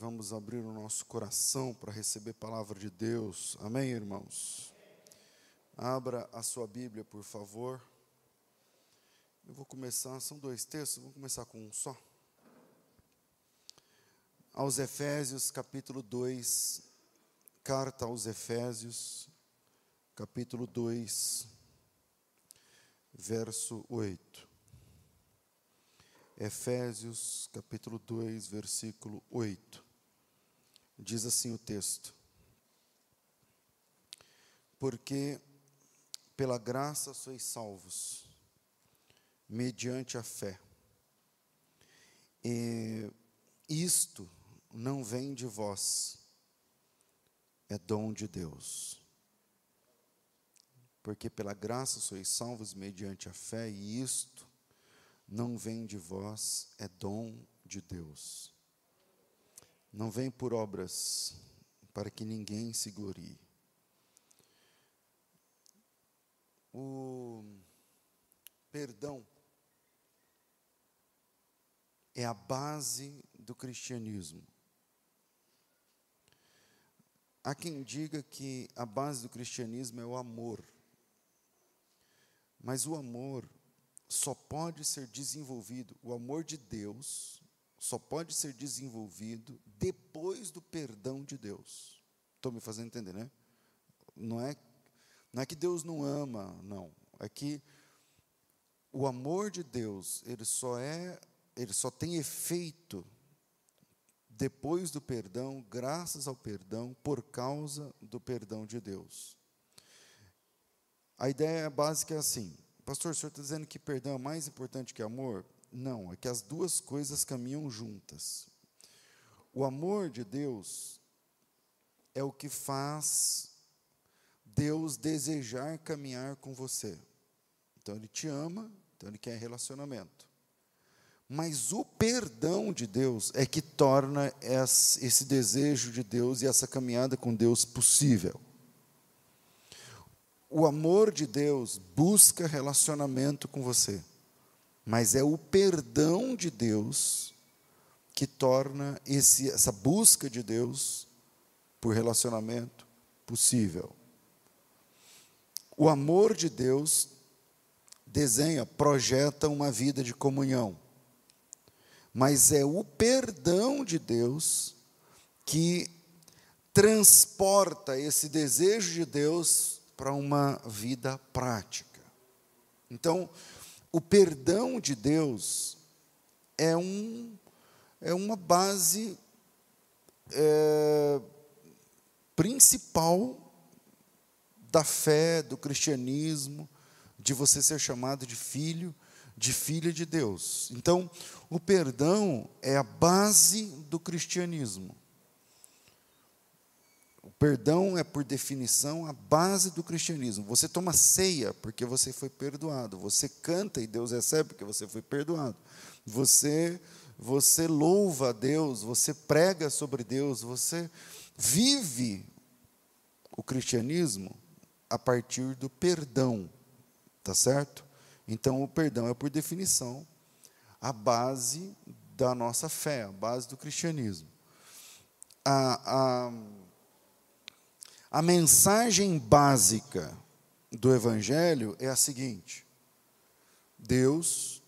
Vamos abrir o nosso coração para receber a palavra de Deus. Amém, irmãos? Abra a sua Bíblia, por favor. Eu vou começar, são dois textos, vou começar com um só. Aos Efésios, capítulo 2, carta aos Efésios, capítulo 2, verso 8. Efésios, capítulo 2, versículo 8. Diz assim o texto: Porque pela graça sois salvos, mediante a fé. E isto não vem de vós, é dom de Deus. Porque pela graça sois salvos mediante a fé, e isto não vem de vós, é dom de Deus. Não vem por obras, para que ninguém se glorie. O perdão é a base do cristianismo. Há quem diga que a base do cristianismo é o amor. Mas o amor só pode ser desenvolvido, o amor de Deus só pode ser desenvolvido depois do perdão de Deus. Estou me fazendo entender, né? Não é, não é que Deus não ama, não. É que o amor de Deus, ele só é, ele só tem efeito depois do perdão, graças ao perdão, por causa do perdão de Deus. A ideia básica é assim: Pastor, o senhor está dizendo que perdão é mais importante que amor? Não, é que as duas coisas caminham juntas. O amor de Deus é o que faz Deus desejar caminhar com você. Então, Ele te ama, então Ele quer relacionamento. Mas o perdão de Deus é que torna esse desejo de Deus e essa caminhada com Deus possível. O amor de Deus busca relacionamento com você, mas é o perdão de Deus que torna esse, essa busca de Deus por relacionamento possível. O amor de Deus desenha, projeta uma vida de comunhão, mas é o perdão de Deus que transporta esse desejo de Deus para uma vida prática. Então, o perdão de Deus é, um, é uma base é, principal da fé, do cristianismo, de você ser chamado de filho, de filha de Deus. Então, o perdão é a base do cristianismo. O perdão é, por definição, a base do cristianismo. Você toma ceia porque você foi perdoado. Você canta e Deus recebe porque você foi perdoado. Você, você louva a Deus, você prega sobre Deus, você vive o cristianismo a partir do perdão. Tá certo? Então, o perdão é, por definição, a base da nossa fé, a base do cristianismo. A, a, a mensagem básica do Evangelho é a seguinte: Deus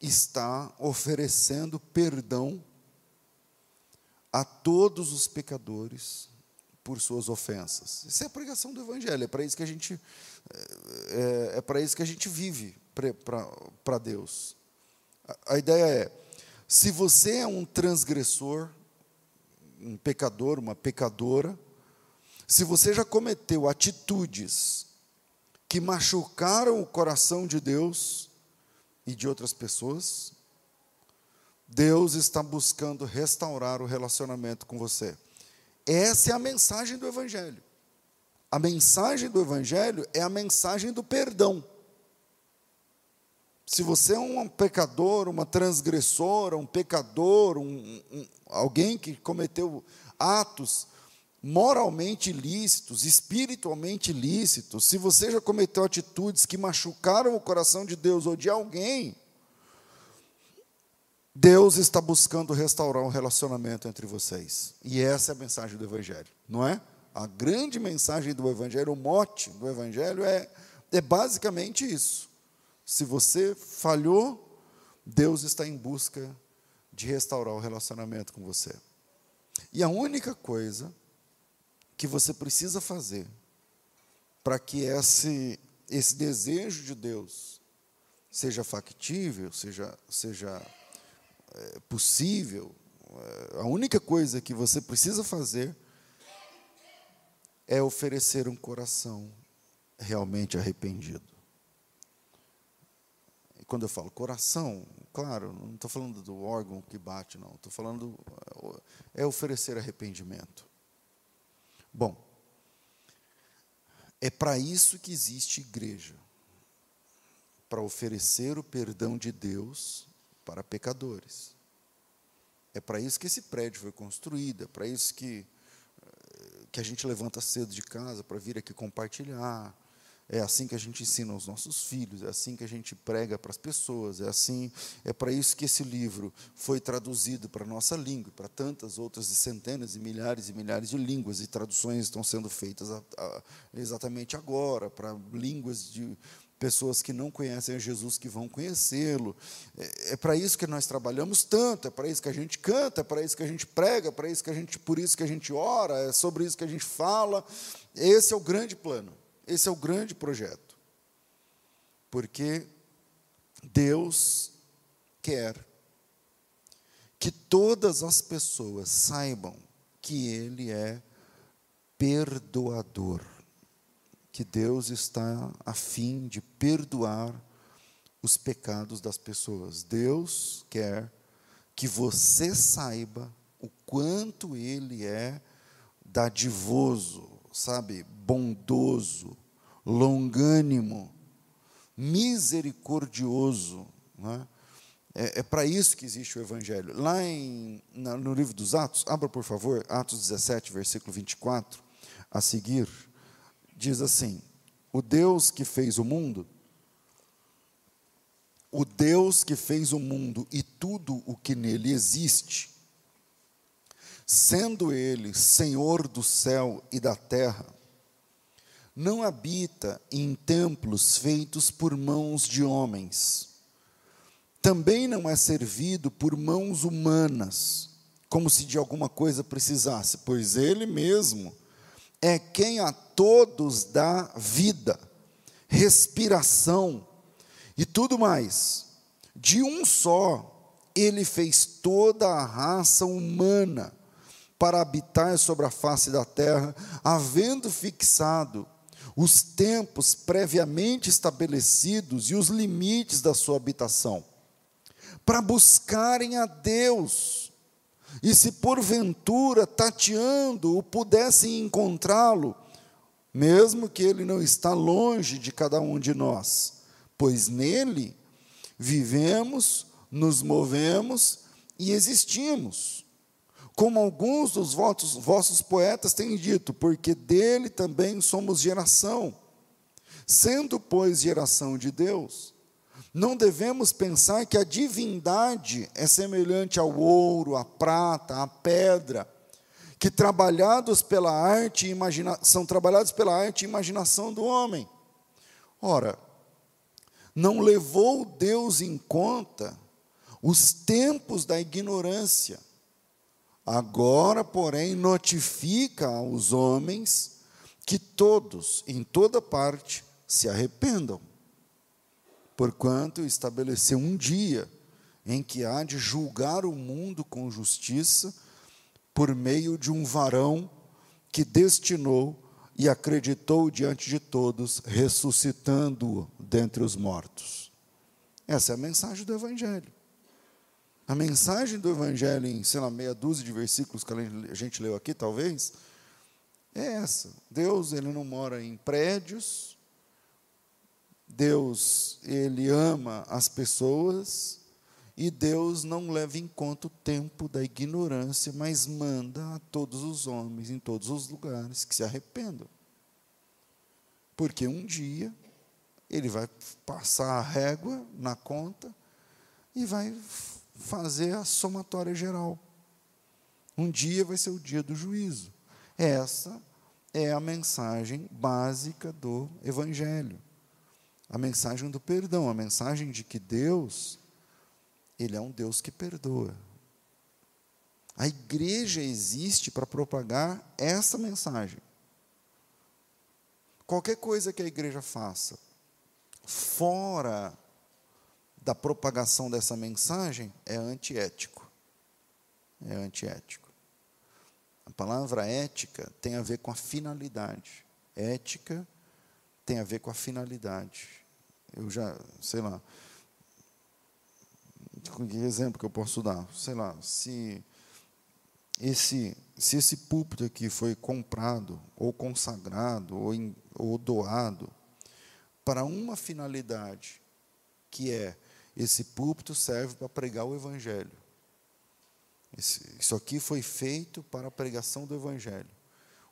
está oferecendo perdão a todos os pecadores por suas ofensas. Isso é a pregação do Evangelho, é para isso que a gente é, é para isso que a gente vive para Deus. A, a ideia é: se você é um transgressor, um pecador, uma pecadora, se você já cometeu atitudes que machucaram o coração de Deus e de outras pessoas, Deus está buscando restaurar o relacionamento com você. Essa é a mensagem do Evangelho. A mensagem do Evangelho é a mensagem do perdão. Se você é um pecador, uma transgressora, um pecador, um, um, alguém que cometeu atos moralmente ilícitos, espiritualmente ilícitos, se você já cometeu atitudes que machucaram o coração de Deus ou de alguém, Deus está buscando restaurar um relacionamento entre vocês. E essa é a mensagem do Evangelho, não é? A grande mensagem do Evangelho, o mote do Evangelho é, é basicamente isso. Se você falhou, Deus está em busca de restaurar o relacionamento com você. E a única coisa que você precisa fazer para que esse, esse desejo de Deus seja factível, seja, seja é, possível, é, a única coisa que você precisa fazer é oferecer um coração realmente arrependido. E quando eu falo coração, claro, não estou falando do órgão que bate, não. Estou falando é oferecer arrependimento. Bom, é para isso que existe igreja para oferecer o perdão de Deus para pecadores. É para isso que esse prédio foi construído, é para isso que, eh, que a gente levanta cedo de casa para vir aqui compartilhar, é assim que a gente ensina aos nossos filhos, é assim que a gente prega para as pessoas, é assim, é para isso que esse livro foi traduzido para a nossa língua, para tantas outras centenas e milhares e milhares de línguas, e traduções estão sendo feitas a, a, exatamente agora, para línguas de pessoas que não conhecem Jesus que vão conhecê-lo. É, é para isso que nós trabalhamos tanto, é para isso que a gente canta, é para isso que a gente prega, é para isso que a gente, por isso que a gente ora, é sobre isso que a gente fala. Esse é o grande plano. Esse é o grande projeto. Porque Deus quer que todas as pessoas saibam que Ele é perdoador. Que Deus está a fim de perdoar os pecados das pessoas. Deus quer que você saiba o quanto Ele é dadivoso, sabe, bondoso, longânimo, misericordioso. Né? É, é para isso que existe o Evangelho. Lá em, na, no livro dos Atos, abra por favor, Atos 17, versículo 24, a seguir, diz assim: O Deus que fez o mundo, o Deus que fez o mundo e tudo o que nele existe, sendo Ele Senhor do céu e da terra, não habita em templos feitos por mãos de homens. Também não é servido por mãos humanas, como se de alguma coisa precisasse, pois Ele mesmo é quem a todos dá vida, respiração e tudo mais. De um só, Ele fez toda a raça humana para habitar sobre a face da terra, havendo fixado os tempos previamente estabelecidos e os limites da sua habitação, para buscarem a Deus, e se porventura, tateando, o pudessem encontrá-lo, mesmo que ele não está longe de cada um de nós, pois nele vivemos, nos movemos e existimos como alguns dos vossos, vossos poetas têm dito, porque dele também somos geração. Sendo, pois, geração de Deus, não devemos pensar que a divindade é semelhante ao ouro, à prata, à pedra, que trabalhados pela arte imagina, são trabalhados pela arte e imaginação do homem. Ora, não levou Deus em conta os tempos da ignorância Agora, porém, notifica aos homens que todos, em toda parte, se arrependam, porquanto estabeleceu um dia em que há de julgar o mundo com justiça por meio de um varão que destinou e acreditou diante de todos, ressuscitando-o dentre os mortos. Essa é a mensagem do Evangelho. A mensagem do Evangelho, em, sei lá, meia dúzia de versículos que a gente leu aqui, talvez, é essa. Deus, ele não mora em prédios. Deus, ele ama as pessoas. E Deus não leva em conta o tempo da ignorância, mas manda a todos os homens, em todos os lugares, que se arrependam. Porque um dia ele vai passar a régua na conta e vai fazer a somatória geral. Um dia vai ser o dia do juízo. Essa é a mensagem básica do Evangelho. A mensagem do perdão, a mensagem de que Deus, Ele é um Deus que perdoa. A igreja existe para propagar essa mensagem. Qualquer coisa que a igreja faça fora da propagação dessa mensagem é antiético. É antiético. A palavra ética tem a ver com a finalidade. Ética tem a ver com a finalidade. Eu já, sei lá, que exemplo que eu posso dar? Sei lá, se esse, se esse púlpito aqui foi comprado, ou consagrado, ou, in, ou doado, para uma finalidade, que é esse púlpito serve para pregar o Evangelho. Isso aqui foi feito para a pregação do Evangelho.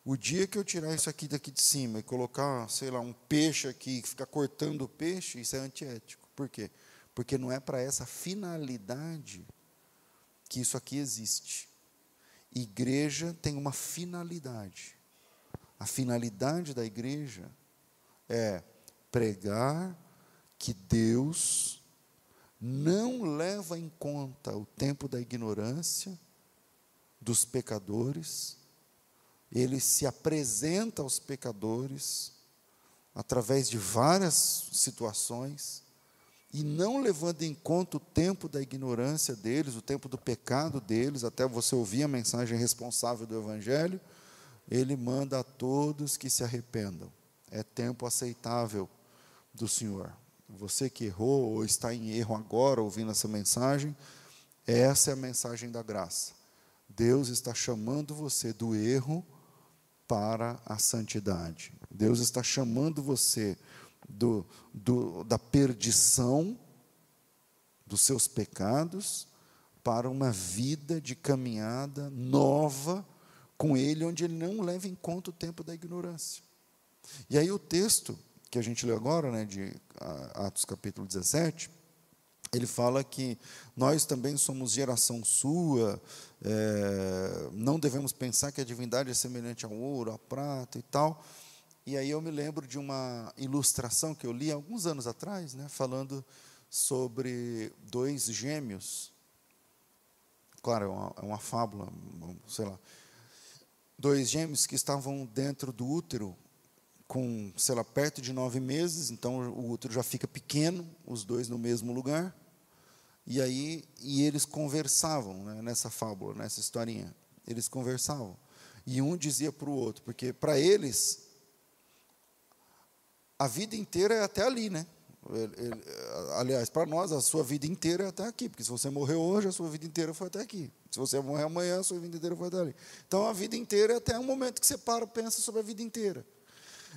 O dia que eu tirar isso aqui daqui de cima e colocar, sei lá, um peixe aqui, ficar cortando o peixe, isso é antiético. Por quê? Porque não é para essa finalidade que isso aqui existe. Igreja tem uma finalidade. A finalidade da igreja é pregar que Deus não leva em conta o tempo da ignorância dos pecadores, ele se apresenta aos pecadores através de várias situações e não levando em conta o tempo da ignorância deles, o tempo do pecado deles, até você ouvir a mensagem responsável do Evangelho, ele manda a todos que se arrependam. É tempo aceitável do Senhor. Você que errou ou está em erro agora ouvindo essa mensagem, essa é a mensagem da graça. Deus está chamando você do erro para a santidade. Deus está chamando você do, do, da perdição dos seus pecados para uma vida de caminhada nova com Ele, onde Ele não leva em conta o tempo da ignorância. E aí o texto que a gente leu agora, né, de Atos capítulo 17, ele fala que nós também somos geração sua, é, não devemos pensar que a divindade é semelhante ao ouro, à prata e tal. E aí eu me lembro de uma ilustração que eu li alguns anos atrás, né, falando sobre dois gêmeos. Claro, é uma, é uma fábula, sei lá. Dois gêmeos que estavam dentro do útero com, sei lá, perto de nove meses, então o útero já fica pequeno, os dois no mesmo lugar. E aí, e eles conversavam né, nessa fábula, nessa historinha. Eles conversavam. E um dizia para o outro, porque para eles, a vida inteira é até ali, né? Ele, ele, aliás, para nós, a sua vida inteira é até aqui, porque se você morreu hoje, a sua vida inteira foi até aqui. Se você morrer amanhã, a sua vida inteira foi até ali. Então, a vida inteira é até um momento que você para e pensa sobre a vida inteira.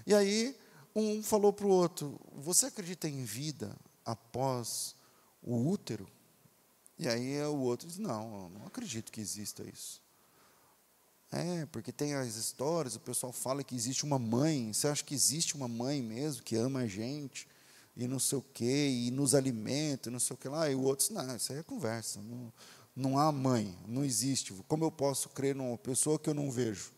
E aí, um falou para o outro: Você acredita em vida após o útero? E aí o outro diz: Não, eu não acredito que exista isso. É, porque tem as histórias, o pessoal fala que existe uma mãe. Você acha que existe uma mãe mesmo que ama a gente? E não sei o quê, e nos alimenta, não sei o que lá. E o outro diz: Não, isso aí é conversa. Não, não há mãe, não existe. Como eu posso crer numa pessoa que eu não vejo?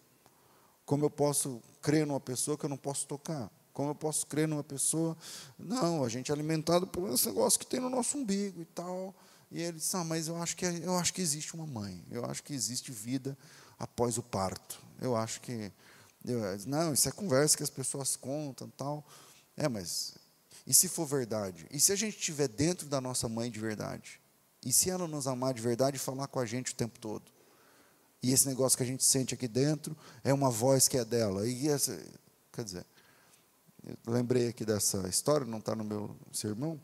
Como eu posso crer numa pessoa que eu não posso tocar? Como eu posso crer numa pessoa? Não, a gente é alimentado por esse negócio que tem no nosso umbigo e tal. E ele disse: ah, mas eu acho que eu acho que existe uma mãe. Eu acho que existe vida após o parto. Eu acho que eu, não, isso é conversa que as pessoas contam, tal. É, mas e se for verdade? E se a gente estiver dentro da nossa mãe de verdade? E se ela nos amar de verdade e falar com a gente o tempo todo? E esse negócio que a gente sente aqui dentro é uma voz que é dela. E essa, quer dizer, lembrei aqui dessa história, não está no meu sermão,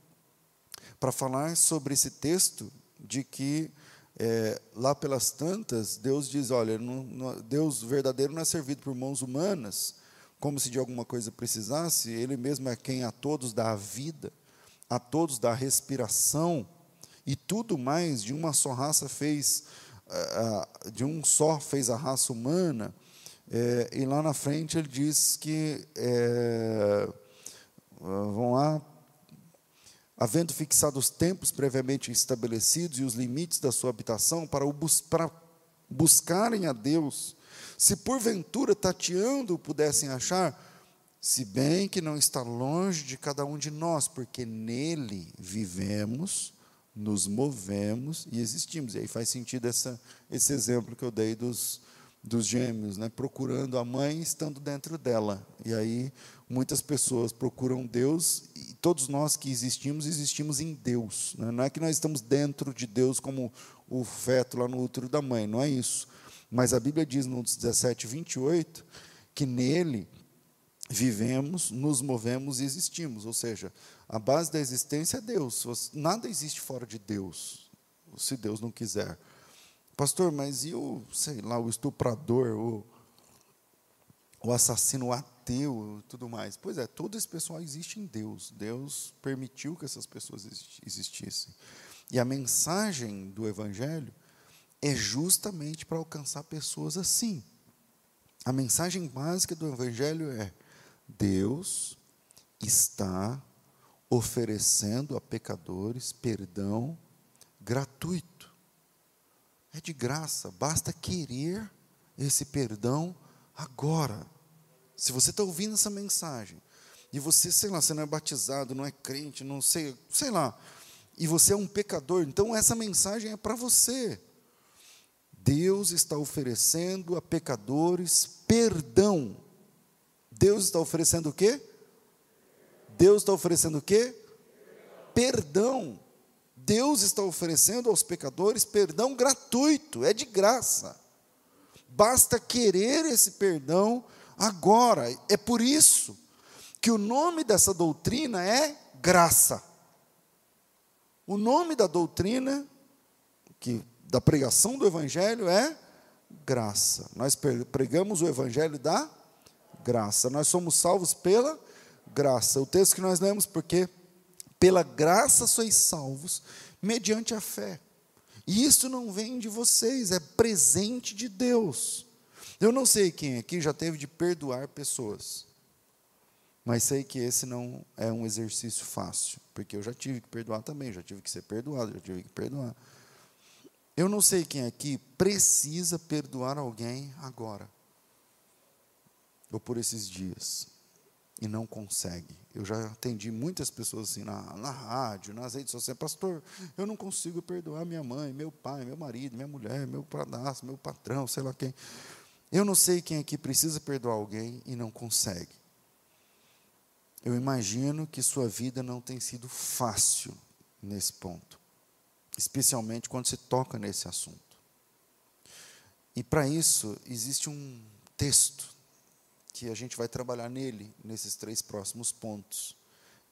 para falar sobre esse texto de que é, lá pelas tantas, Deus diz: olha, não, não, Deus verdadeiro não é servido por mãos humanas, como se de alguma coisa precisasse, Ele mesmo é quem a todos dá a vida, a todos dá a respiração, e tudo mais de uma só raça fez de um só fez a raça humana, é, e lá na frente ele diz que, é, vão lá, havendo fixado os tempos previamente estabelecidos e os limites da sua habitação, para, o bus para buscarem a Deus, se porventura tateando pudessem achar, se bem que não está longe de cada um de nós, porque nele vivemos, nos movemos e existimos. E aí faz sentido essa, esse exemplo que eu dei dos, dos gêmeos, né? procurando a mãe estando dentro dela. E aí muitas pessoas procuram Deus e todos nós que existimos, existimos em Deus. Né? Não é que nós estamos dentro de Deus como o feto lá no útero da mãe, não é isso. Mas a Bíblia diz no 17, 28, que nele vivemos, nos movemos e existimos. Ou seja, a base da existência é Deus. Nada existe fora de Deus, se Deus não quiser. Pastor, mas e o, sei lá, o estuprador, o, o assassino ateu tudo mais? Pois é, todo esse pessoal existe em Deus. Deus permitiu que essas pessoas existissem. E a mensagem do Evangelho é justamente para alcançar pessoas assim. A mensagem básica do Evangelho é: Deus está oferecendo a pecadores perdão gratuito. É de graça, basta querer esse perdão agora. Se você está ouvindo essa mensagem, e você, sei lá, você não é batizado, não é crente, não sei, sei lá, e você é um pecador, então essa mensagem é para você. Deus está oferecendo a pecadores perdão. Deus está oferecendo o quê? Deus está oferecendo o quê? Perdão. Deus está oferecendo aos pecadores perdão gratuito, é de graça. Basta querer esse perdão agora. É por isso que o nome dessa doutrina é graça. O nome da doutrina que da pregação do evangelho é graça. Nós pregamos o evangelho da graça. Nós somos salvos pela graça. O texto que nós lemos porque pela graça sois salvos mediante a fé. E isso não vem de vocês, é presente de Deus. Eu não sei quem aqui já teve de perdoar pessoas. Mas sei que esse não é um exercício fácil, porque eu já tive que perdoar também, já tive que ser perdoado, já tive que perdoar. Eu não sei quem aqui precisa perdoar alguém agora, ou por esses dias, e não consegue. Eu já atendi muitas pessoas assim na, na rádio, nas redes sociais, pastor, eu não consigo perdoar minha mãe, meu pai, meu marido, minha mulher, meu padrasto, meu patrão, sei lá quem. Eu não sei quem aqui precisa perdoar alguém e não consegue. Eu imagino que sua vida não tem sido fácil nesse ponto, especialmente quando se toca nesse assunto. E para isso, existe um texto que a gente vai trabalhar nele, nesses três próximos pontos,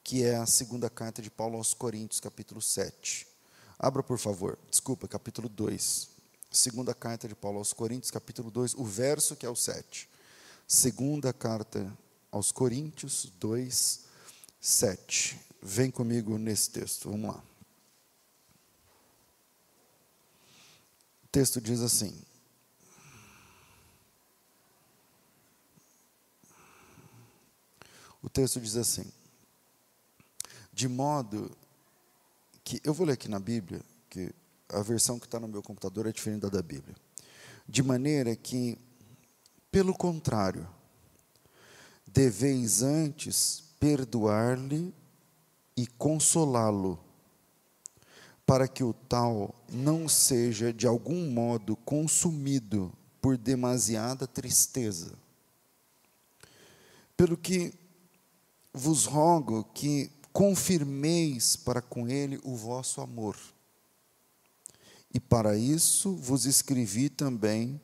que é a segunda carta de Paulo aos Coríntios, capítulo 7. Abra, por favor, desculpa, capítulo 2. Segunda carta de Paulo aos Coríntios, capítulo 2, o verso que é o 7. Segunda carta aos Coríntios 2, 7. Vem comigo nesse texto, vamos lá. O texto diz assim: O texto diz assim: de modo que, eu vou ler aqui na Bíblia, que a versão que está no meu computador é diferente da da Bíblia. De maneira que, pelo contrário, deveis antes perdoar-lhe e consolá-lo, para que o tal não seja de algum modo consumido por demasiada tristeza. Pelo que vos rogo que confirmeis para com ele o vosso amor. E para isso vos escrevi também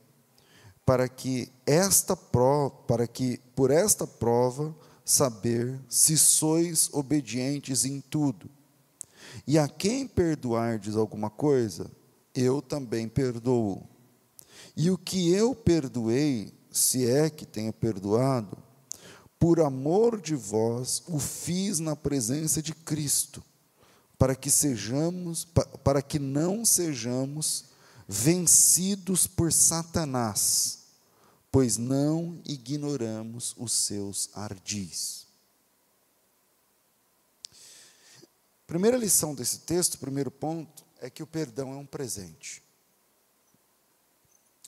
para que esta prova, para que por esta prova saber se sois obedientes em tudo. E a quem perdoardes alguma coisa, eu também perdoo. E o que eu perdoei, se é que tenha perdoado, por amor de vós, o fiz na presença de Cristo, para que sejamos, para que não sejamos vencidos por Satanás, pois não ignoramos os seus ardis. Primeira lição desse texto, primeiro ponto, é que o perdão é um presente.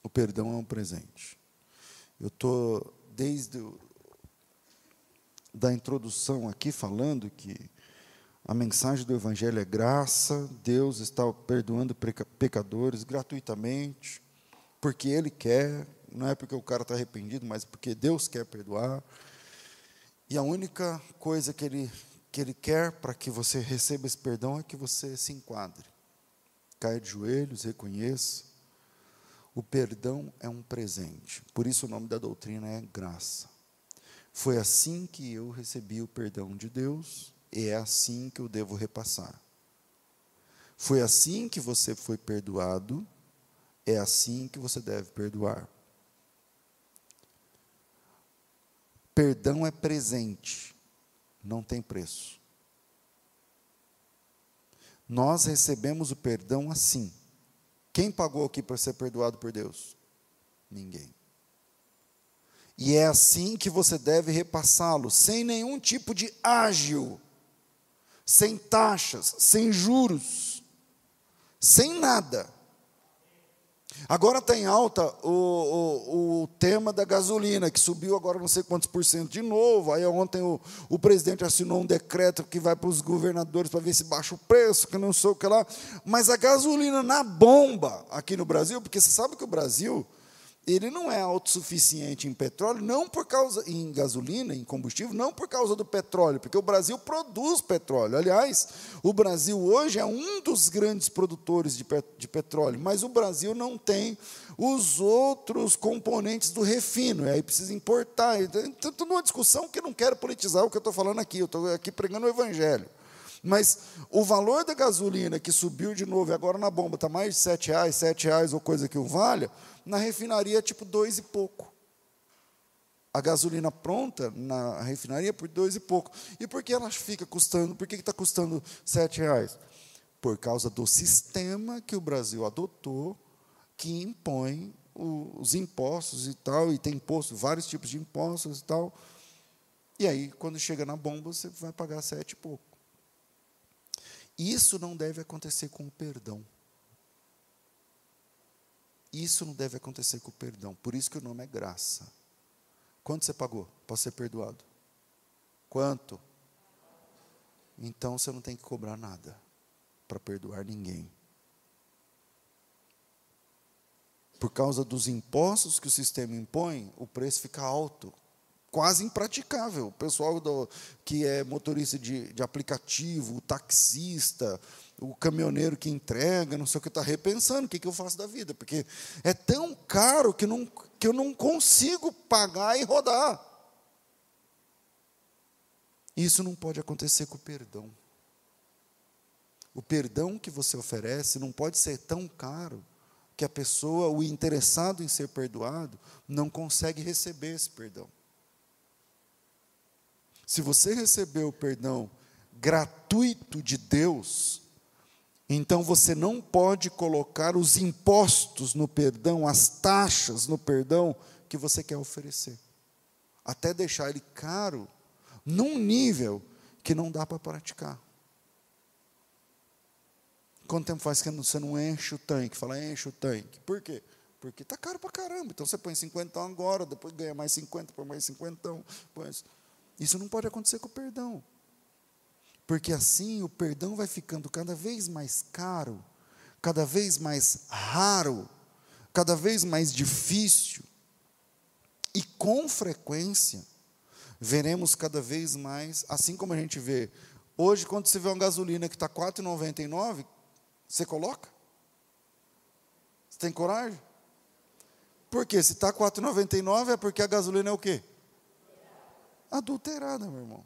O perdão é um presente. Eu estou, desde da introdução aqui, falando que a mensagem do Evangelho é graça, Deus está perdoando pecadores gratuitamente, porque Ele quer, não é porque o cara está arrependido, mas porque Deus quer perdoar. E a única coisa que Ele, que ele quer para que você receba esse perdão é que você se enquadre, caia de joelhos, reconheça. O perdão é um presente, por isso o nome da doutrina é graça. Foi assim que eu recebi o perdão de Deus, e é assim que eu devo repassar. Foi assim que você foi perdoado, é assim que você deve perdoar. Perdão é presente, não tem preço. Nós recebemos o perdão assim. Quem pagou aqui para ser perdoado por Deus? Ninguém. E é assim que você deve repassá-lo, sem nenhum tipo de ágil, sem taxas, sem juros, sem nada. Agora está em alta o, o, o, tema da gasolina, que subiu agora não sei quantos por cento de novo. Aí ontem o, o presidente assinou um decreto que vai para os governadores para ver se baixa o preço, que não sei o que lá. Mas a gasolina na bomba aqui no Brasil, porque você sabe que o Brasil ele não é autossuficiente em petróleo, não por causa em gasolina, em combustível, não por causa do petróleo, porque o Brasil produz petróleo. Aliás, o Brasil hoje é um dos grandes produtores de, de petróleo, mas o Brasil não tem os outros componentes do refino, e aí precisa importar. Então, estou numa discussão que eu não quero politizar o que eu estou falando aqui, eu estou aqui pregando o Evangelho. Mas o valor da gasolina que subiu de novo, e agora na bomba está mais de sete reais, sete reais ou coisa que o valha, na refinaria tipo dois e pouco. A gasolina pronta na refinaria por dois e pouco. E por que ela fica custando? Por que está custando sete reais? Por causa do sistema que o Brasil adotou, que impõe os impostos e tal, e tem imposto, vários tipos de impostos e tal. E aí, quando chega na bomba, você vai pagar sete e pouco. Isso não deve acontecer com o perdão. Isso não deve acontecer com o perdão. Por isso que o nome é graça. Quanto você pagou para ser perdoado? Quanto? Então você não tem que cobrar nada para perdoar ninguém. Por causa dos impostos que o sistema impõe, o preço fica alto quase impraticável. O pessoal do, que é motorista de, de aplicativo, taxista, o caminhoneiro que entrega, não sei o que, está repensando o que, que eu faço da vida, porque é tão caro que, não, que eu não consigo pagar e rodar. Isso não pode acontecer com o perdão. O perdão que você oferece não pode ser tão caro que a pessoa, o interessado em ser perdoado, não consegue receber esse perdão. Se você recebeu o perdão gratuito de Deus, então você não pode colocar os impostos no perdão, as taxas no perdão que você quer oferecer. Até deixar ele caro, num nível que não dá para praticar. Quanto tempo faz que você não enche o tanque? Fala, enche o tanque. Por quê? Porque está caro para caramba. Então você põe 50 agora, depois ganha mais 50, põe mais 50. Põe... Isso não pode acontecer com o perdão. Porque assim o perdão vai ficando cada vez mais caro, cada vez mais raro, cada vez mais difícil. E com frequência, veremos cada vez mais, assim como a gente vê, hoje, quando você vê uma gasolina que está R$ 4,99, você coloca? Você tem coragem? Porque se está R$ 4,99 é porque a gasolina é o quê? adulterada, meu irmão.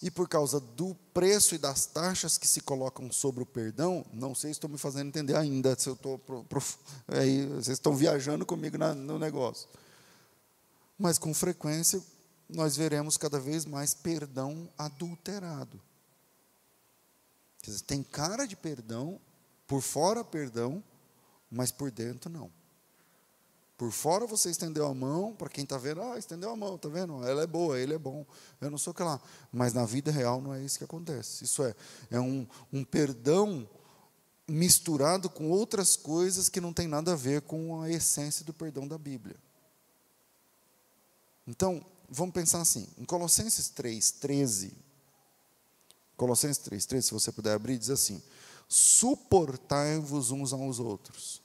E por causa do preço e das taxas que se colocam sobre o perdão, não sei se estou me fazendo entender ainda, se eu estou. Vocês estão viajando comigo na, no negócio. Mas com frequência nós veremos cada vez mais perdão adulterado. Dizer, tem cara de perdão, por fora perdão, mas por dentro não. Por fora você estendeu a mão, para quem está vendo, ah, estendeu a mão, está vendo? Ela é boa, ele é bom, eu não sou que lá. Mas na vida real não é isso que acontece. Isso é, é um, um perdão misturado com outras coisas que não tem nada a ver com a essência do perdão da Bíblia. Então, vamos pensar assim, em Colossenses 3, 13, Colossenses 3, 13, se você puder abrir, diz assim, suportai-vos uns aos outros,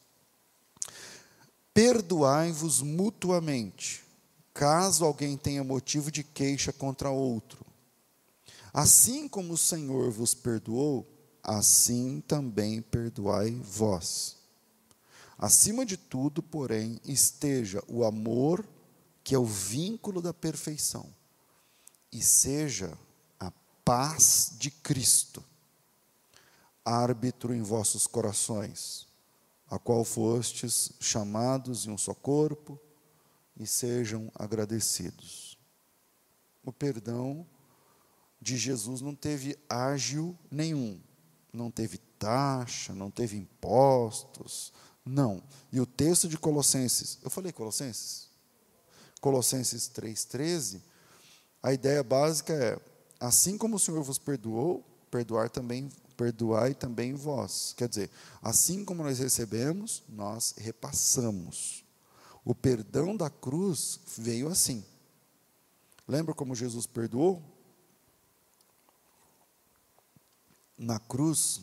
Perdoai-vos mutuamente, caso alguém tenha motivo de queixa contra outro. Assim como o Senhor vos perdoou, assim também perdoai vós. Acima de tudo, porém, esteja o amor, que é o vínculo da perfeição, e seja a paz de Cristo, árbitro em vossos corações a qual fostes chamados em um só corpo, e sejam agradecidos. O perdão de Jesus não teve ágil nenhum, não teve taxa, não teve impostos, não. E o texto de Colossenses, eu falei Colossenses? Colossenses 3,13, a ideia básica é: assim como o Senhor vos perdoou, perdoar também perdoai também vós. Quer dizer, assim como nós recebemos, nós repassamos. O perdão da cruz veio assim. Lembra como Jesus perdoou? Na cruz,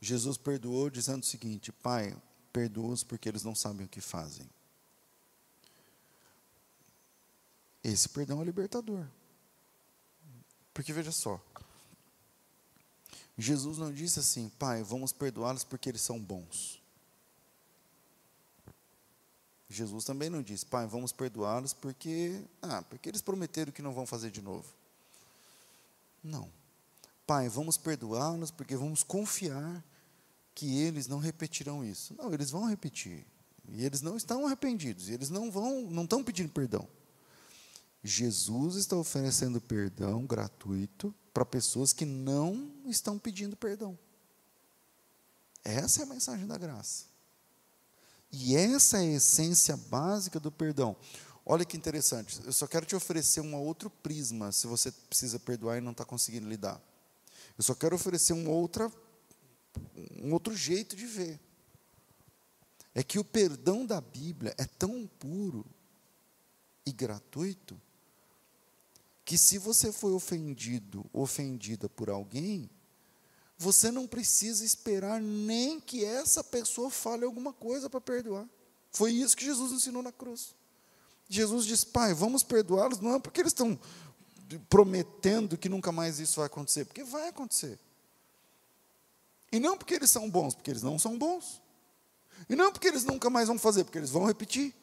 Jesus perdoou dizendo o seguinte: Pai, perdoa-os porque eles não sabem o que fazem. Esse perdão é libertador. Porque veja só, Jesus não disse assim, Pai, vamos perdoá-los porque eles são bons. Jesus também não disse, Pai, vamos perdoá-los porque, ah, porque eles prometeram que não vão fazer de novo. Não. Pai, vamos perdoá-los porque vamos confiar que eles não repetirão isso. Não, eles vão repetir. E eles não estão arrependidos, e eles não vão, não estão pedindo perdão. Jesus está oferecendo perdão gratuito para pessoas que não estão pedindo perdão. Essa é a mensagem da graça. E essa é a essência básica do perdão. Olha que interessante, eu só quero te oferecer um outro prisma se você precisa perdoar e não está conseguindo lidar. Eu só quero oferecer um, outra, um outro jeito de ver. É que o perdão da Bíblia é tão puro e gratuito que se você foi ofendido, ofendida por alguém, você não precisa esperar nem que essa pessoa fale alguma coisa para perdoar. Foi isso que Jesus ensinou na cruz. Jesus diz: Pai, vamos perdoá-los, não é porque eles estão prometendo que nunca mais isso vai acontecer, porque vai acontecer. E não porque eles são bons, porque eles não são bons. E não porque eles nunca mais vão fazer, porque eles vão repetir.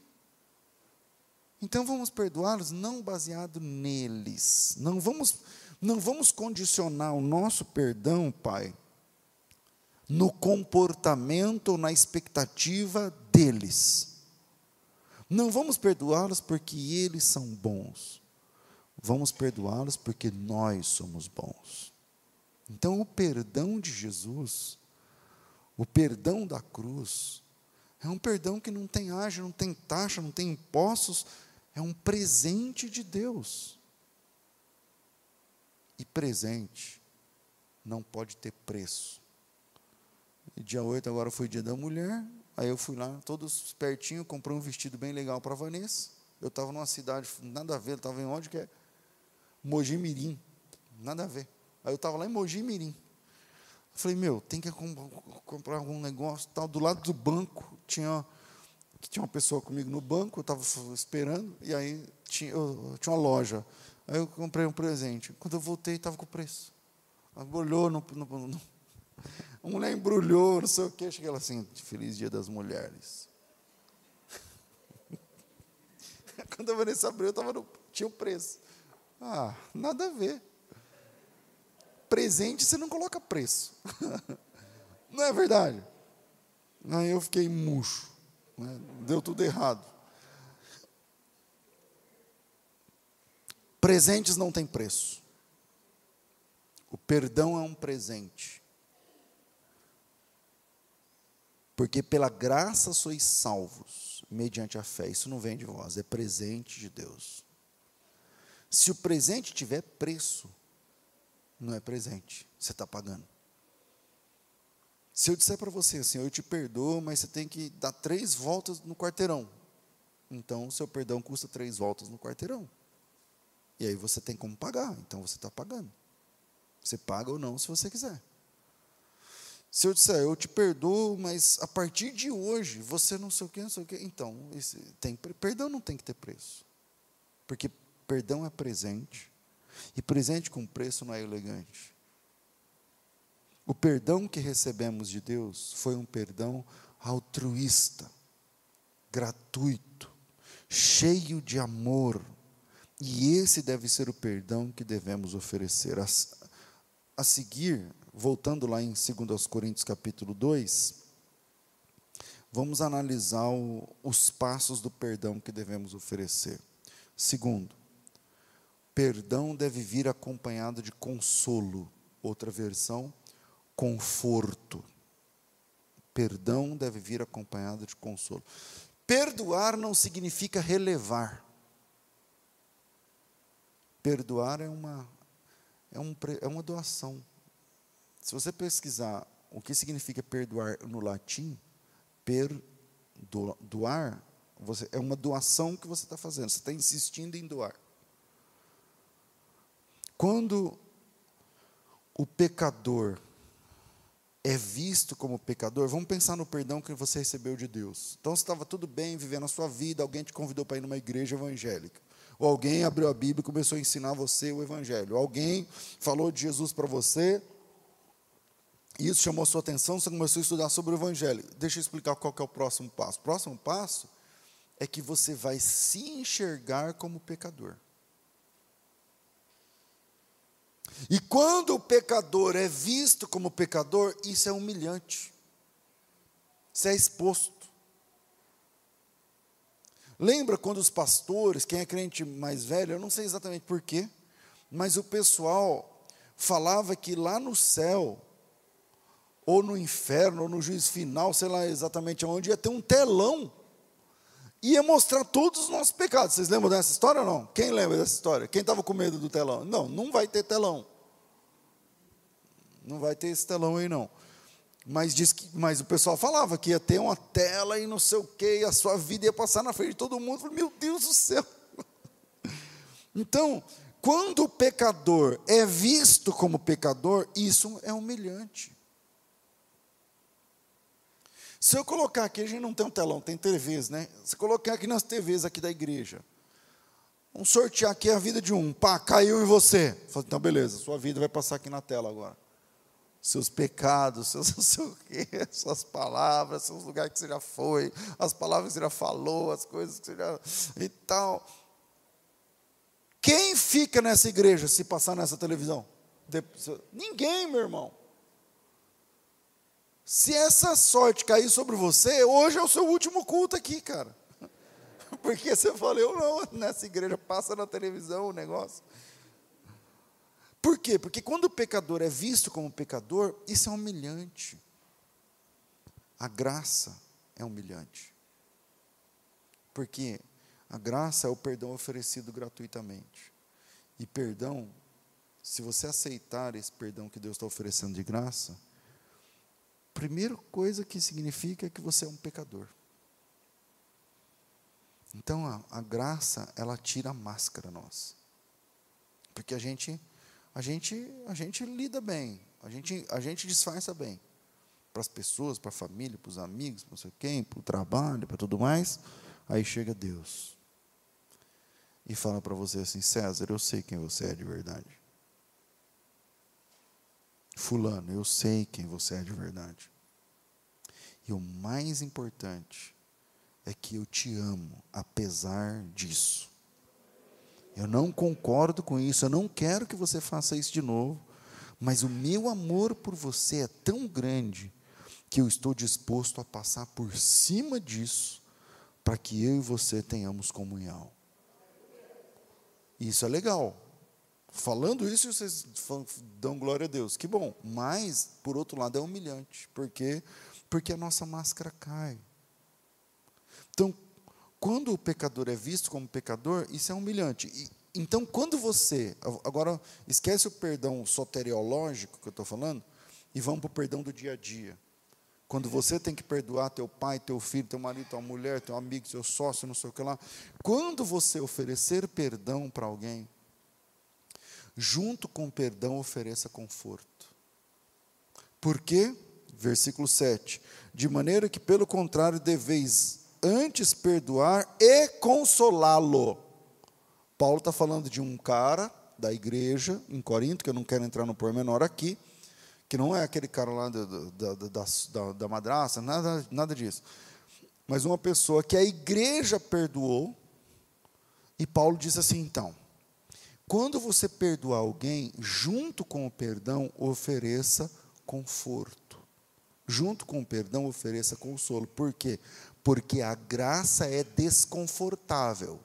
Então vamos perdoá-los não baseado neles. Não vamos não vamos condicionar o nosso perdão, Pai, no comportamento ou na expectativa deles. Não vamos perdoá-los porque eles são bons. Vamos perdoá-los porque nós somos bons. Então, o perdão de Jesus, o perdão da cruz, é um perdão que não tem ágio, não tem taxa, não tem impostos, é um presente de Deus. E presente não pode ter preço. E dia 8 agora foi dia da mulher, aí eu fui lá, todos espertinho, comprei um vestido bem legal para Vanessa. Eu estava numa cidade, nada a ver, estava em onde que é? Mogi Mirim, nada a ver. Aí eu estava lá em Mogi Mirim. Falei, meu, tem que comprar algum negócio tal. Do lado do banco tinha que tinha uma pessoa comigo no banco, eu estava esperando, e aí tinha, eu, tinha uma loja. Aí eu comprei um presente. Quando eu voltei, estava com o preço. Olhou no, no, no, mulher embrulhou, não sei o quê. Cheguei lá assim, feliz dia das mulheres. Quando a Vanessa abriu, tava no, tinha o preço. Ah, nada a ver. Presente, você não coloca preço. não é verdade? Aí eu fiquei murcho. Né? Deu tudo errado. Presentes não têm preço. O perdão é um presente. Porque pela graça sois salvos, mediante a fé. Isso não vem de vós, é presente de Deus. Se o presente tiver preço, não é presente, você está pagando. Se eu disser para você assim, eu te perdoo, mas você tem que dar três voltas no quarteirão. Então, o seu perdão custa três voltas no quarteirão. E aí você tem como pagar, então você está pagando. Você paga ou não se você quiser. Se eu disser, eu te perdoo, mas a partir de hoje você não sei o que, não sei o que, então, tem, perdão não tem que ter preço. Porque perdão é presente, e presente com preço não é elegante. O perdão que recebemos de Deus foi um perdão altruísta, gratuito, cheio de amor. E esse deve ser o perdão que devemos oferecer. A, a seguir, voltando lá em 2 Coríntios capítulo 2, vamos analisar o, os passos do perdão que devemos oferecer. Segundo, perdão deve vir acompanhado de consolo. Outra versão, conforto. Perdão deve vir acompanhado de consolo. Perdoar não significa relevar. Perdoar é uma, é, um, é uma doação. Se você pesquisar o que significa perdoar no latim, perdoar, você, é uma doação que você está fazendo, você está insistindo em doar. Quando o pecador é visto como pecador, vamos pensar no perdão que você recebeu de Deus. Então, você estava tudo bem vivendo a sua vida, alguém te convidou para ir numa igreja evangélica. Ou alguém abriu a Bíblia e começou a ensinar você o Evangelho. Alguém falou de Jesus para você, e isso chamou sua atenção, você começou a estudar sobre o Evangelho. Deixa eu explicar qual é o próximo passo. O próximo passo é que você vai se enxergar como pecador. E quando o pecador é visto como pecador, isso é humilhante. Isso é exposto. Lembra quando os pastores, quem é crente mais velho, eu não sei exatamente porquê, mas o pessoal falava que lá no céu ou no inferno, ou no juízo final, sei lá exatamente onde, ia ter um telão. Ia mostrar todos os nossos pecados. Vocês lembram dessa história ou não? Quem lembra dessa história? Quem estava com medo do telão? Não, não vai ter telão. Não vai ter esse telão aí, não. Mas, diz que, mas o pessoal falava que ia ter uma tela e não sei o quê, e a sua vida ia passar na frente de todo mundo. Meu Deus do céu! Então, quando o pecador é visto como pecador, isso é humilhante. Se eu colocar aqui, a gente não tem um telão, tem TVs, né? Se colocar aqui nas TVs aqui da igreja, vamos sortear aqui a vida de um, pá, caiu em você. Falo, então, beleza, sua vida vai passar aqui na tela agora. Seus pecados, seus o quê, suas palavras, seus lugares que você já foi, as palavras que você já falou, as coisas que você já. e tal. Quem fica nessa igreja se passar nessa televisão? Ninguém, meu irmão. Se essa sorte cair sobre você, hoje é o seu último culto aqui, cara. Porque você falou, eu não, nessa igreja passa na televisão o negócio. Por quê? Porque quando o pecador é visto como pecador, isso é humilhante. A graça é humilhante. Porque a graça é o perdão oferecido gratuitamente. E perdão, se você aceitar esse perdão que Deus está oferecendo de graça, primeira coisa que significa é que você é um pecador. Então a, a graça, ela tira a máscara nossa. Porque a gente, a gente, a gente lida bem, a gente, a gente disfarça bem. Para as pessoas, para a família, para os amigos, para não sei quem, para o trabalho, para tudo mais. Aí chega Deus. E fala para você assim, César, eu sei quem você é de verdade. Fulano, eu sei quem você é de verdade. E o mais importante é que eu te amo, apesar disso. Eu não concordo com isso, eu não quero que você faça isso de novo, mas o meu amor por você é tão grande que eu estou disposto a passar por cima disso para que eu e você tenhamos comunhão. Isso é legal, Falando isso, vocês dão glória a Deus, que bom. Mas, por outro lado, é humilhante, porque porque a nossa máscara cai. Então, quando o pecador é visto como pecador, isso é humilhante. E, então, quando você. Agora, esquece o perdão soteriológico que eu estou falando e vamos para o perdão do dia a dia. Quando você tem que perdoar teu pai, teu filho, teu marido, tua mulher, teu amigo, teu sócio, não sei o que lá. Quando você oferecer perdão para alguém, junto com o perdão ofereça conforto. Por quê? Versículo 7. De maneira que, pelo contrário, deveis antes perdoar e consolá-lo. Paulo está falando de um cara da igreja em Corinto, que eu não quero entrar no pormenor aqui, que não é aquele cara lá da, da, da, da madraça, nada, nada disso. Mas uma pessoa que a igreja perdoou, e Paulo diz assim: então, quando você perdoar alguém, junto com o perdão, ofereça conforto. Junto com o perdão, ofereça consolo. Por quê? Porque a graça é desconfortável.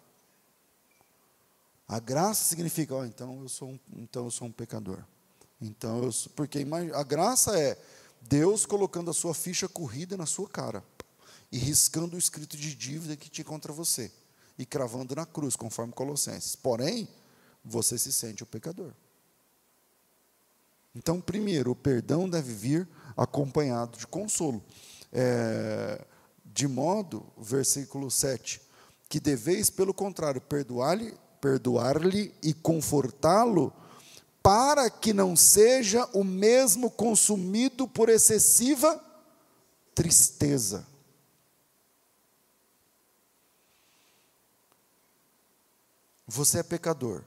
A graça significa, oh, então eu sou um, então eu sou um pecador. Então, eu, porque a graça é Deus colocando a sua ficha corrida na sua cara e riscando o escrito de dívida que tinha contra você e cravando na cruz, conforme Colossenses. Porém, você se sente o pecador. Então, primeiro, o perdão deve vir acompanhado de consolo. É, de modo, versículo 7, que deveis, pelo contrário, perdoar-lhe perdoar e confortá-lo para que não seja o mesmo consumido por excessiva tristeza. Você é pecador,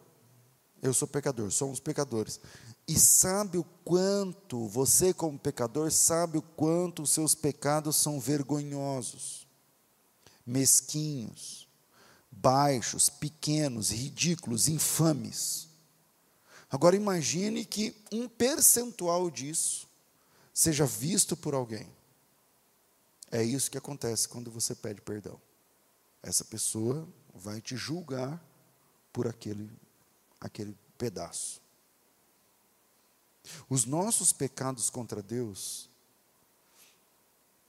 eu sou pecador, somos pecadores. E sabe o quanto, você como pecador, sabe o quanto os seus pecados são vergonhosos, mesquinhos, baixos, pequenos, ridículos, infames. Agora imagine que um percentual disso seja visto por alguém. É isso que acontece quando você pede perdão. Essa pessoa vai te julgar por aquele, aquele pedaço. Os nossos pecados contra Deus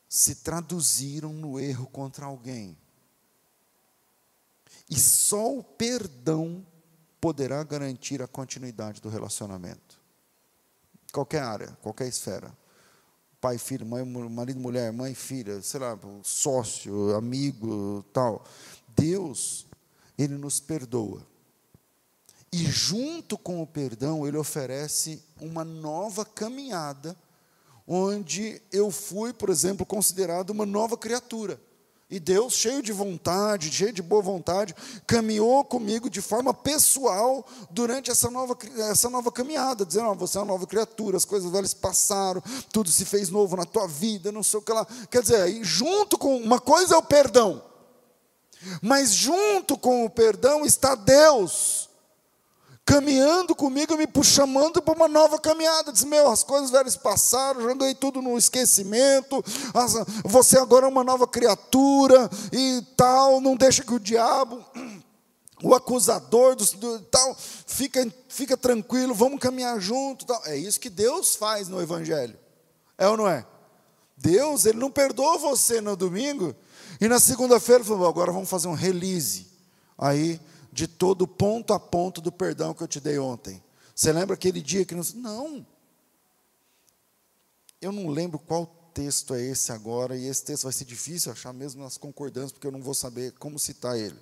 se traduziram no erro contra alguém. E só o perdão poderá garantir a continuidade do relacionamento. Qualquer área, qualquer esfera. Pai, filho, mãe, marido, mulher, mãe, filha, sei lá, sócio, amigo, tal. Deus, Ele nos perdoa. E junto com o perdão, Ele oferece uma nova caminhada, onde eu fui, por exemplo, considerado uma nova criatura. E Deus, cheio de vontade, cheio de boa vontade, caminhou comigo de forma pessoal durante essa nova, essa nova caminhada, dizendo: oh, você é uma nova criatura, as coisas velhas passaram, tudo se fez novo na tua vida, não sei o que lá. Quer dizer, junto com. Uma coisa é o perdão, mas junto com o perdão está Deus caminhando comigo, me chamando para uma nova caminhada. Diz: Meu, as coisas velhas passaram, joguei tudo no esquecimento. Você agora é uma nova criatura e tal. Não deixa que o diabo, o acusador do, do tal, fica, fica tranquilo, vamos caminhar junto. Tal. É isso que Deus faz no Evangelho. É ou não é? Deus, Ele não perdoa você no domingo e na segunda-feira falou: agora vamos fazer um release. Aí de todo ponto a ponto do perdão que eu te dei ontem. Você lembra aquele dia que nós. Não. Eu não lembro qual texto é esse agora, e esse texto vai ser difícil achar mesmo nas concordâncias, porque eu não vou saber como citar ele.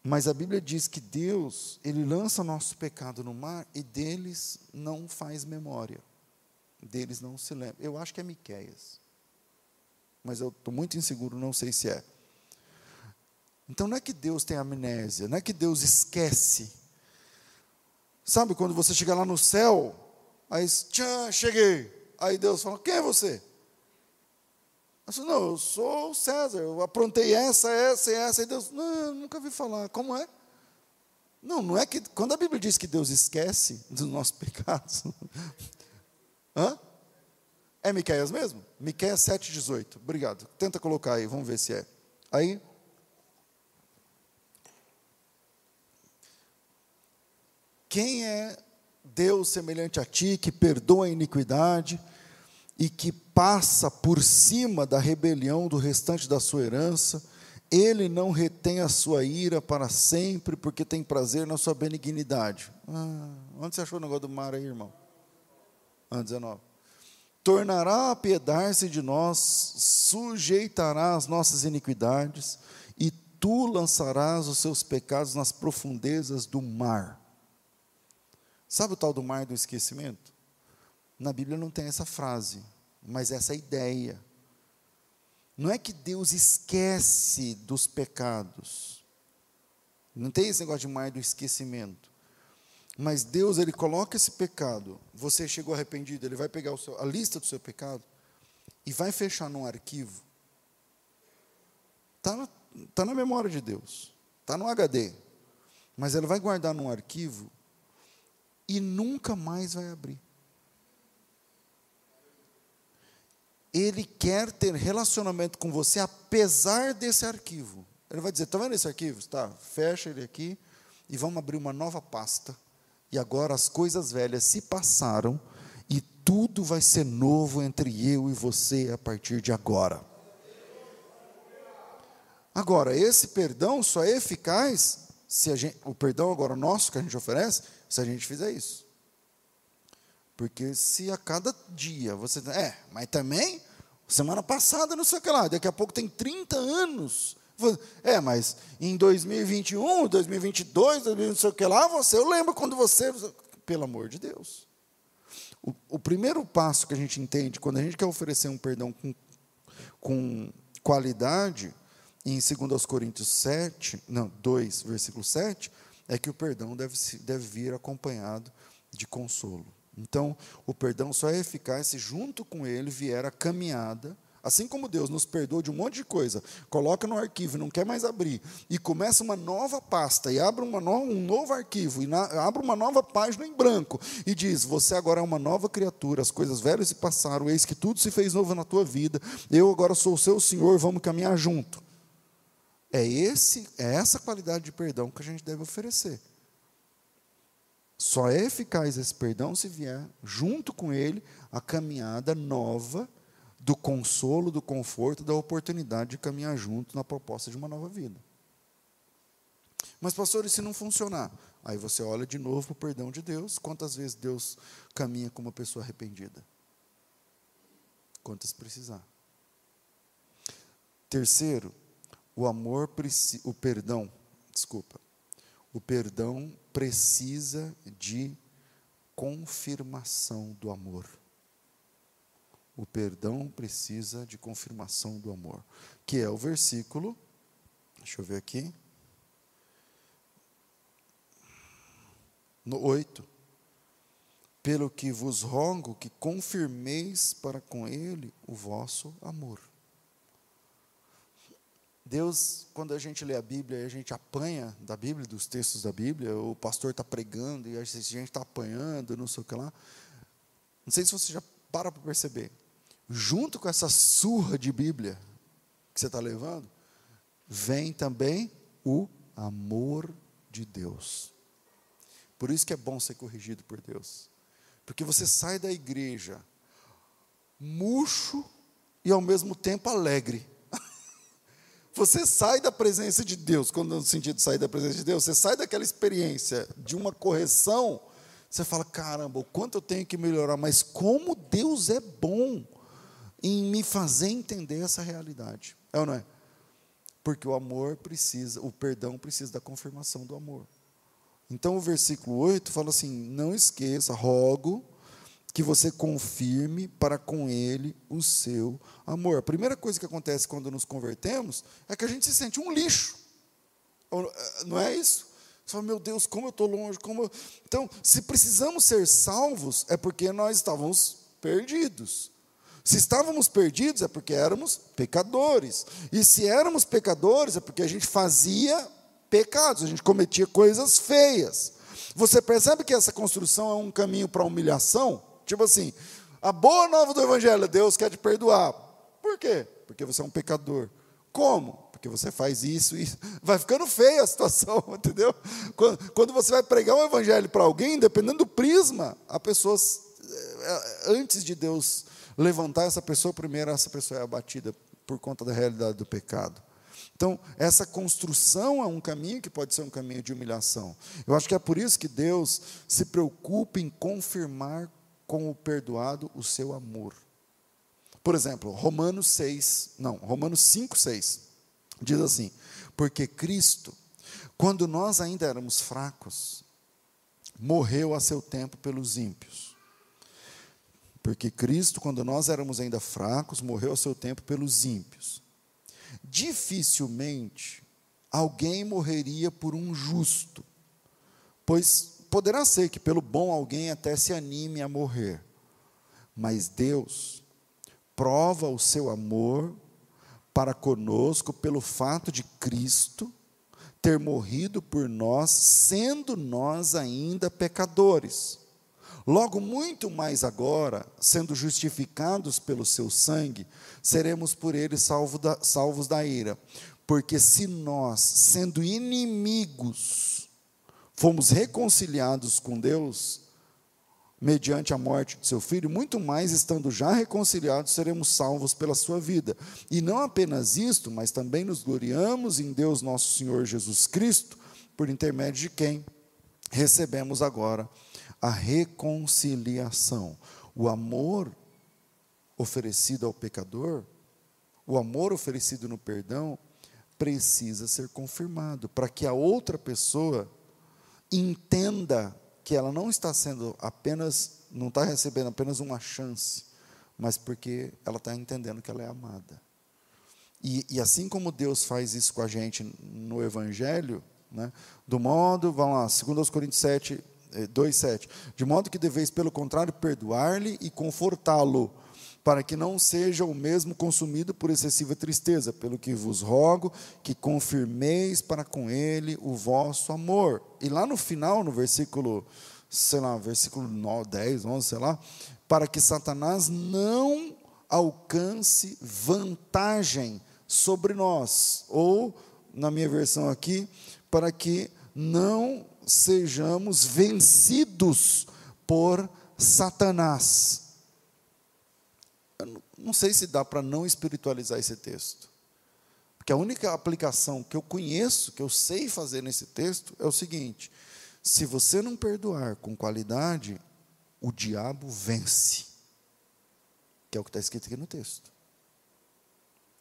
Mas a Bíblia diz que Deus, Ele lança nosso pecado no mar e deles não faz memória. Deles não se lembra. Eu acho que é Miquéias. Mas eu estou muito inseguro, não sei se é. Então não é que Deus tem amnésia, não é que Deus esquece. Sabe quando você chega lá no céu, aí, tchan, cheguei. Aí Deus fala: Quem é você? Eu falo, não, eu sou o César, eu aprontei essa, essa e essa. E Deus, não, nunca vi falar. Como é? Não, não é que. Quando a Bíblia diz que Deus esquece dos nossos pecados. Hã? É Miqueias mesmo? Miqueias 7,18. Obrigado. Tenta colocar aí, vamos ver se é. Aí, Quem é Deus semelhante a ti, que perdoa a iniquidade e que passa por cima da rebelião do restante da sua herança, Ele não retém a sua ira para sempre, porque tem prazer na sua benignidade. Ah, onde você achou o negócio do mar aí, irmão? Ah, 19. Tornará a piedar-se de nós, sujeitará as nossas iniquidades, e tu lançarás os seus pecados nas profundezas do mar. Sabe o tal do mar do esquecimento? Na Bíblia não tem essa frase, mas essa ideia. Não é que Deus esquece dos pecados. Não tem esse negócio de mar do esquecimento. Mas Deus, Ele coloca esse pecado. Você chegou arrependido, Ele vai pegar seu, a lista do seu pecado e vai fechar num arquivo. Está na, tá na memória de Deus. Está no HD. Mas Ele vai guardar num arquivo e nunca mais vai abrir. Ele quer ter relacionamento com você apesar desse arquivo. Ele vai dizer: está vendo esse arquivo? Tá, fecha ele aqui e vamos abrir uma nova pasta. E agora as coisas velhas se passaram e tudo vai ser novo entre eu e você a partir de agora. Agora, esse perdão só é eficaz se gente, o perdão agora nosso que a gente oferece, se a gente fizer isso. Porque se a cada dia você. É, mas também, semana passada, não sei o que lá, daqui a pouco tem 30 anos. É, mas em 2021, 2022, não sei o que lá, você, eu lembro quando você. Pelo amor de Deus. O, o primeiro passo que a gente entende, quando a gente quer oferecer um perdão com, com qualidade, em 2 Coríntios 7, não, 2, versículo 7, é que o perdão deve, deve vir acompanhado de consolo. Então, o perdão só é eficaz se junto com ele vier a caminhada, assim como Deus nos perdoa de um monte de coisa, coloca no arquivo, não quer mais abrir, e começa uma nova pasta, e abre no, um novo arquivo, e na, abre uma nova página em branco, e diz: Você agora é uma nova criatura, as coisas velhas se passaram, eis que tudo se fez novo na tua vida, eu agora sou o seu Senhor, vamos caminhar junto. É, esse, é essa qualidade de perdão que a gente deve oferecer. Só é eficaz esse perdão se vier junto com ele a caminhada nova do consolo, do conforto, da oportunidade de caminhar junto na proposta de uma nova vida. Mas, pastor, e se não funcionar? Aí você olha de novo para o perdão de Deus. Quantas vezes Deus caminha com uma pessoa arrependida? Quantas precisar. Terceiro, o amor, o perdão, desculpa, o perdão precisa de confirmação do amor. O perdão precisa de confirmação do amor, que é o versículo, deixa eu ver aqui, no 8. Pelo que vos rogo que confirmeis para com ele o vosso amor. Deus, quando a gente lê a Bíblia, a gente apanha da Bíblia, dos textos da Bíblia, o pastor está pregando e a gente está apanhando, não sei o que lá. Não sei se você já para para perceber. Junto com essa surra de Bíblia que você está levando, vem também o amor de Deus. Por isso que é bom ser corrigido por Deus. Porque você sai da igreja murcho e ao mesmo tempo alegre. Você sai da presença de Deus, quando no sentido de sair da presença de Deus, você sai daquela experiência de uma correção, você fala: caramba, o quanto eu tenho que melhorar, mas como Deus é bom em me fazer entender essa realidade. É ou não é? Porque o amor precisa, o perdão precisa da confirmação do amor. Então o versículo 8 fala assim: não esqueça, rogo que você confirme para com ele o seu amor. A primeira coisa que acontece quando nos convertemos é que a gente se sente um lixo. Eh, não é isso? Você fala, meu Deus, como eu estou longe, como eu... Então, se precisamos ser salvos, é porque nós estávamos perdidos. Se estávamos perdidos, é porque éramos pecadores. E se éramos pecadores, é porque a gente fazia pecados, a gente cometia coisas feias. Você percebe que essa construção é um caminho para a humilhação? Tipo assim, a boa nova do Evangelho, Deus quer te perdoar. Por quê? Porque você é um pecador. Como? Porque você faz isso e vai ficando feia a situação, entendeu? Quando, quando você vai pregar um Evangelho para alguém, dependendo do prisma, a pessoa, eh, antes de Deus levantar essa pessoa, primeiro essa pessoa é abatida por conta da realidade do pecado. Então, essa construção é um caminho que pode ser um caminho de humilhação. Eu acho que é por isso que Deus se preocupa em confirmar com o perdoado o seu amor. Por exemplo, Romanos 6, não, Romanos 5, 6, diz assim: Porque Cristo, quando nós ainda éramos fracos, morreu a seu tempo pelos ímpios. Porque Cristo, quando nós éramos ainda fracos, morreu a seu tempo pelos ímpios dificilmente alguém morreria por um justo, pois poderá ser que pelo bom alguém até se anime a morrer, mas Deus prova o seu amor para conosco pelo fato de Cristo ter morrido por nós, sendo nós ainda pecadores. Logo, muito mais agora, sendo justificados pelo seu sangue, seremos por ele salvo da, salvos da ira. Porque se nós, sendo inimigos, fomos reconciliados com Deus, mediante a morte de seu filho, muito mais estando já reconciliados, seremos salvos pela sua vida. E não apenas isto, mas também nos gloriamos em Deus nosso Senhor Jesus Cristo, por intermédio de quem recebemos agora a reconciliação. O amor oferecido ao pecador, o amor oferecido no perdão, precisa ser confirmado para que a outra pessoa entenda que ela não está sendo apenas, não está recebendo apenas uma chance, mas porque ela está entendendo que ela é amada. E, e, assim como Deus faz isso com a gente no Evangelho, né, do modo, vamos lá, 2 Coríntios 7, 2,7. De modo que deveis, pelo contrário, perdoar-lhe e confortá-lo, para que não seja o mesmo consumido por excessiva tristeza, pelo que vos rogo que confirmeis para com ele o vosso amor. E lá no final, no versículo, sei lá, versículo 9, 10, 11, sei lá, para que Satanás não alcance vantagem sobre nós, ou, na minha versão aqui, para que não sejamos vencidos por Satanás. Não sei se dá para não espiritualizar esse texto. Porque a única aplicação que eu conheço, que eu sei fazer nesse texto, é o seguinte: se você não perdoar com qualidade, o diabo vence. Que é o que está escrito aqui no texto.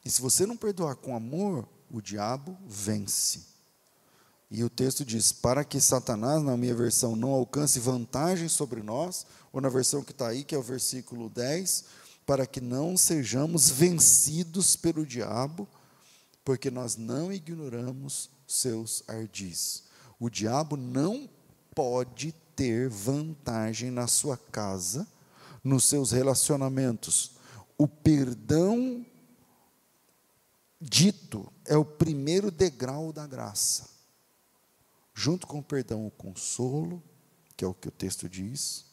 E se você não perdoar com amor, o diabo vence. E o texto diz: para que Satanás, na minha versão, não alcance vantagem sobre nós, ou na versão que está aí, que é o versículo 10, para que não sejamos vencidos pelo diabo, porque nós não ignoramos seus ardis. O diabo não pode ter vantagem na sua casa, nos seus relacionamentos. O perdão dito é o primeiro degrau da graça junto com o perdão, o consolo, que é o que o texto diz,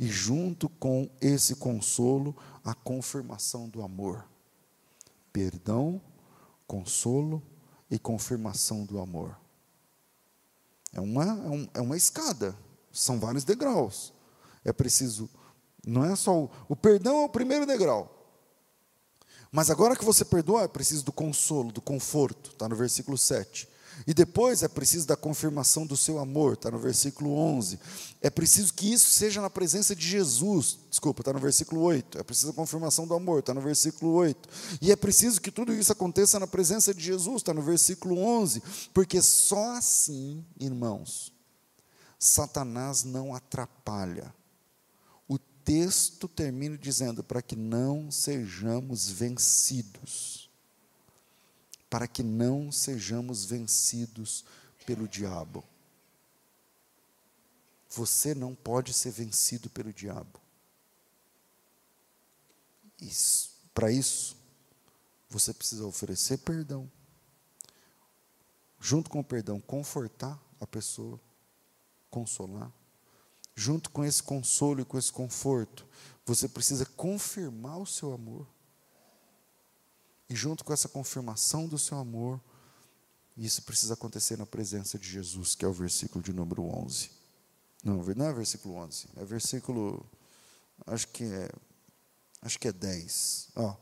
e junto com esse consolo, a confirmação do amor. Perdão, consolo e confirmação do amor. É uma, é, um, é uma escada, são vários degraus. É preciso, não é só o, o perdão é o primeiro degrau. Mas agora que você perdoa, é preciso do consolo, do conforto, está no versículo 7. E depois é preciso da confirmação do seu amor, está no versículo 11. É preciso que isso seja na presença de Jesus, desculpa, está no versículo 8. É preciso a confirmação do amor, está no versículo 8. E é preciso que tudo isso aconteça na presença de Jesus, está no versículo 11. Porque só assim, irmãos, Satanás não atrapalha. O texto termina dizendo: para que não sejamos vencidos para que não sejamos vencidos pelo diabo. Você não pode ser vencido pelo diabo. Para isso, você precisa oferecer perdão. Junto com o perdão, confortar a pessoa, consolar. Junto com esse consolo e com esse conforto, você precisa confirmar o seu amor. E junto com essa confirmação do seu amor, isso precisa acontecer na presença de Jesus, que é o versículo de número 11. Não, não é versículo 11, é versículo, acho que é, acho que é 10. Ó,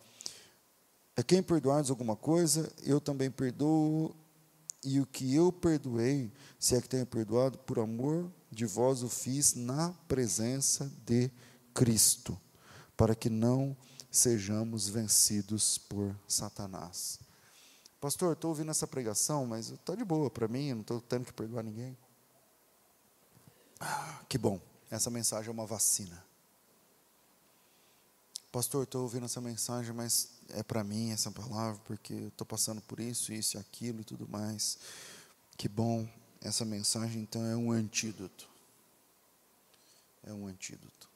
A quem perdoardes alguma coisa, eu também perdoo, e o que eu perdoei, se é que tenho perdoado, por amor de vós o fiz na presença de Cristo, para que não sejamos vencidos por Satanás. Pastor, estou ouvindo essa pregação, mas está de boa para mim, não estou tendo que perdoar ninguém. Ah, que bom, essa mensagem é uma vacina. Pastor, estou ouvindo essa mensagem, mas é para mim essa palavra, porque estou passando por isso, isso e aquilo e tudo mais. Que bom, essa mensagem então é um antídoto. É um antídoto.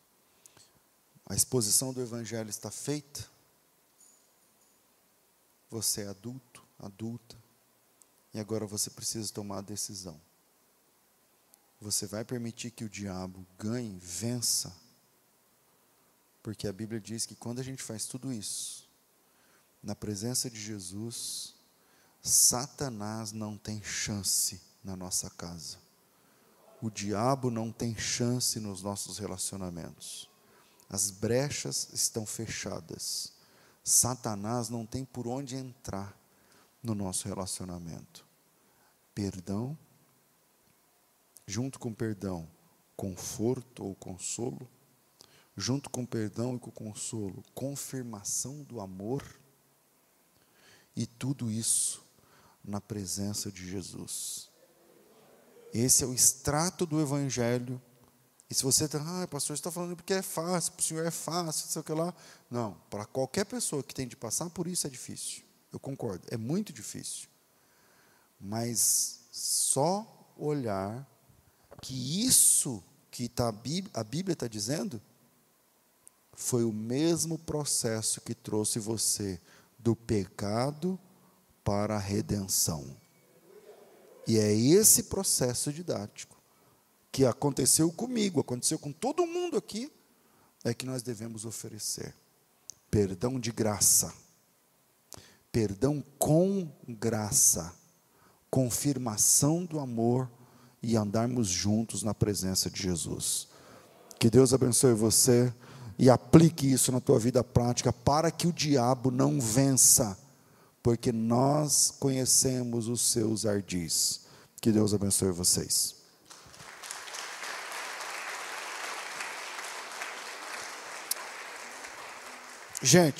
A exposição do Evangelho está feita. Você é adulto, adulta, e agora você precisa tomar a decisão. Você vai permitir que o diabo ganhe, vença, porque a Bíblia diz que quando a gente faz tudo isso, na presença de Jesus, Satanás não tem chance na nossa casa. O diabo não tem chance nos nossos relacionamentos. As brechas estão fechadas. Satanás não tem por onde entrar no nosso relacionamento. Perdão, junto com perdão, conforto ou consolo, junto com perdão e com consolo, confirmação do amor e tudo isso na presença de Jesus. Esse é o extrato do Evangelho. E se você está, ah, pastor, você está falando porque é fácil, para o senhor é fácil, não sei o que lá. Não, para qualquer pessoa que tem de passar por isso é difícil. Eu concordo, é muito difícil. Mas só olhar que isso que tá, a Bíblia está dizendo foi o mesmo processo que trouxe você do pecado para a redenção. E é esse processo didático que aconteceu comigo, aconteceu com todo mundo aqui, é que nós devemos oferecer. Perdão de graça. Perdão com graça. Confirmação do amor e andarmos juntos na presença de Jesus. Que Deus abençoe você e aplique isso na tua vida prática para que o diabo não vença, porque nós conhecemos os seus ardis. Que Deus abençoe vocês. Gente,